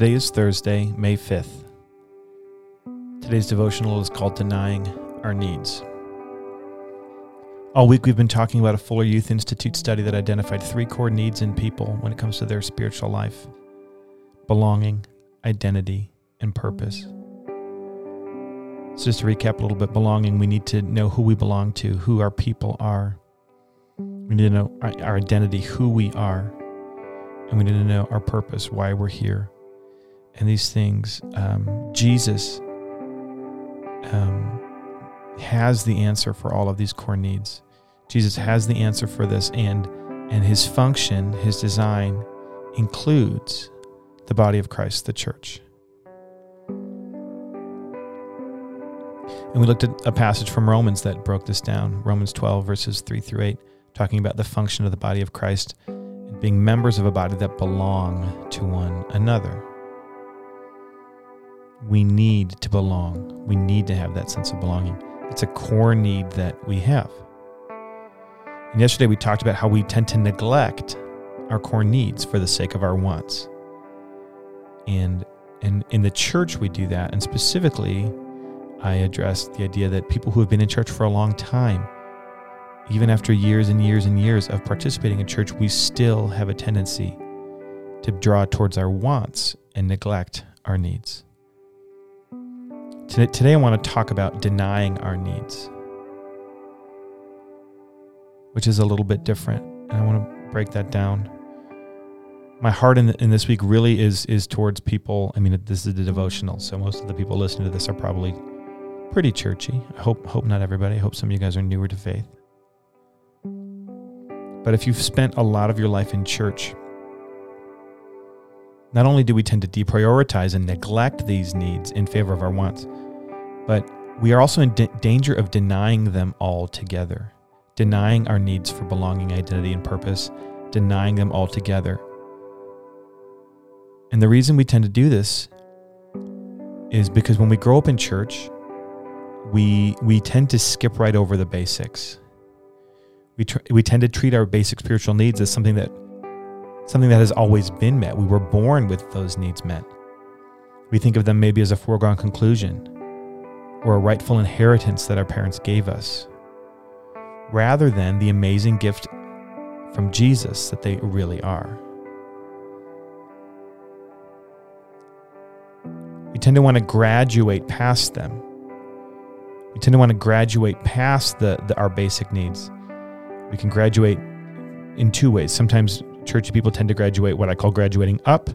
Today is Thursday, May 5th. Today's devotional is called Denying Our Needs. All week, we've been talking about a Fuller Youth Institute study that identified three core needs in people when it comes to their spiritual life belonging, identity, and purpose. So, just to recap a little bit belonging, we need to know who we belong to, who our people are. We need to know our, our identity, who we are. And we need to know our purpose, why we're here and these things, um, Jesus um, has the answer for all of these core needs. Jesus has the answer for this, and and his function, his design, includes the body of Christ, the church. And we looked at a passage from Romans that broke this down Romans 12, verses 3 through 8, talking about the function of the body of Christ and being members of a body that belong to one another we need to belong. We need to have that sense of belonging. It's a core need that we have. And yesterday we talked about how we tend to neglect our core needs for the sake of our wants. And and in the church we do that. And specifically, I addressed the idea that people who have been in church for a long time, even after years and years and years of participating in church, we still have a tendency to draw towards our wants and neglect our needs. Today, today I want to talk about denying our needs, which is a little bit different. And I want to break that down. My heart in, in this week really is is towards people. I mean, this is the devotional, so most of the people listening to this are probably pretty churchy. I hope hope not everybody. I hope some of you guys are newer to faith. But if you've spent a lot of your life in church, not only do we tend to deprioritize and neglect these needs in favor of our wants, but we are also in d- danger of denying them altogether, denying our needs for belonging, identity, and purpose, denying them altogether. And the reason we tend to do this is because when we grow up in church, we we tend to skip right over the basics. We tr- we tend to treat our basic spiritual needs as something that something that has always been met. We were born with those needs met. We think of them maybe as a foregone conclusion or a rightful inheritance that our parents gave us, rather than the amazing gift from Jesus that they really are. We tend to want to graduate past them. We tend to want to graduate past the, the, our basic needs. We can graduate in two ways. Sometimes churchy people tend to graduate what I call graduating up,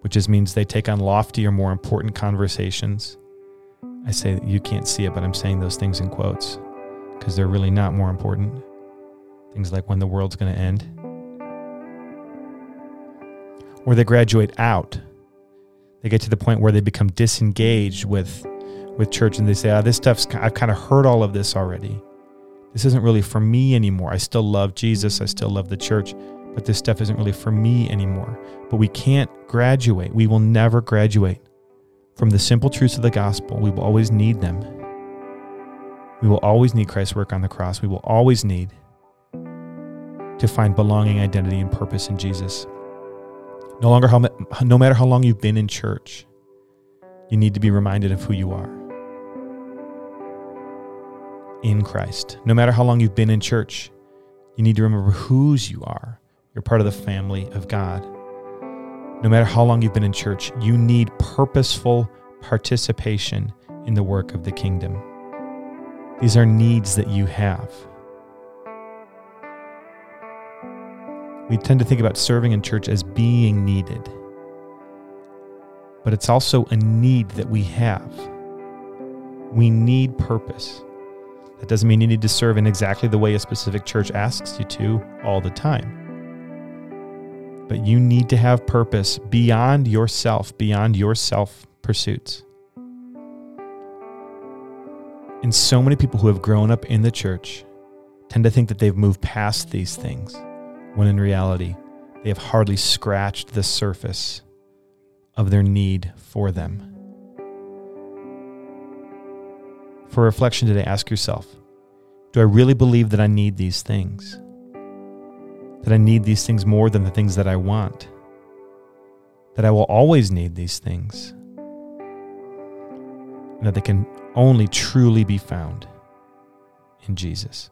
which just means they take on loftier, more important conversations. I say you can't see it, but I'm saying those things in quotes because they're really not more important. Things like when the world's going to end. Or they graduate out. They get to the point where they become disengaged with with church and they say, "Ah, this stuff's I've kind of heard all of this already. This isn't really for me anymore. I still love Jesus. I still love the church, but this stuff isn't really for me anymore. But we can't graduate. We will never graduate from the simple truths of the gospel. We will always need them. We will always need Christ's work on the cross. We will always need to find belonging, identity, and purpose in Jesus. No longer how, no matter how long you've been in church, you need to be reminded of who you are in Christ. No matter how long you've been in church, you need to remember whose you are you're part of the family of God. No matter how long you've been in church, you need purposeful participation in the work of the kingdom. These are needs that you have. We tend to think about serving in church as being needed, but it's also a need that we have. We need purpose. That doesn't mean you need to serve in exactly the way a specific church asks you to all the time but you need to have purpose beyond yourself, beyond your self pursuits. And so many people who have grown up in the church tend to think that they've moved past these things, when in reality, they have hardly scratched the surface of their need for them. For reflection today, ask yourself Do I really believe that I need these things? That I need these things more than the things that I want, that I will always need these things, and that they can only truly be found in Jesus.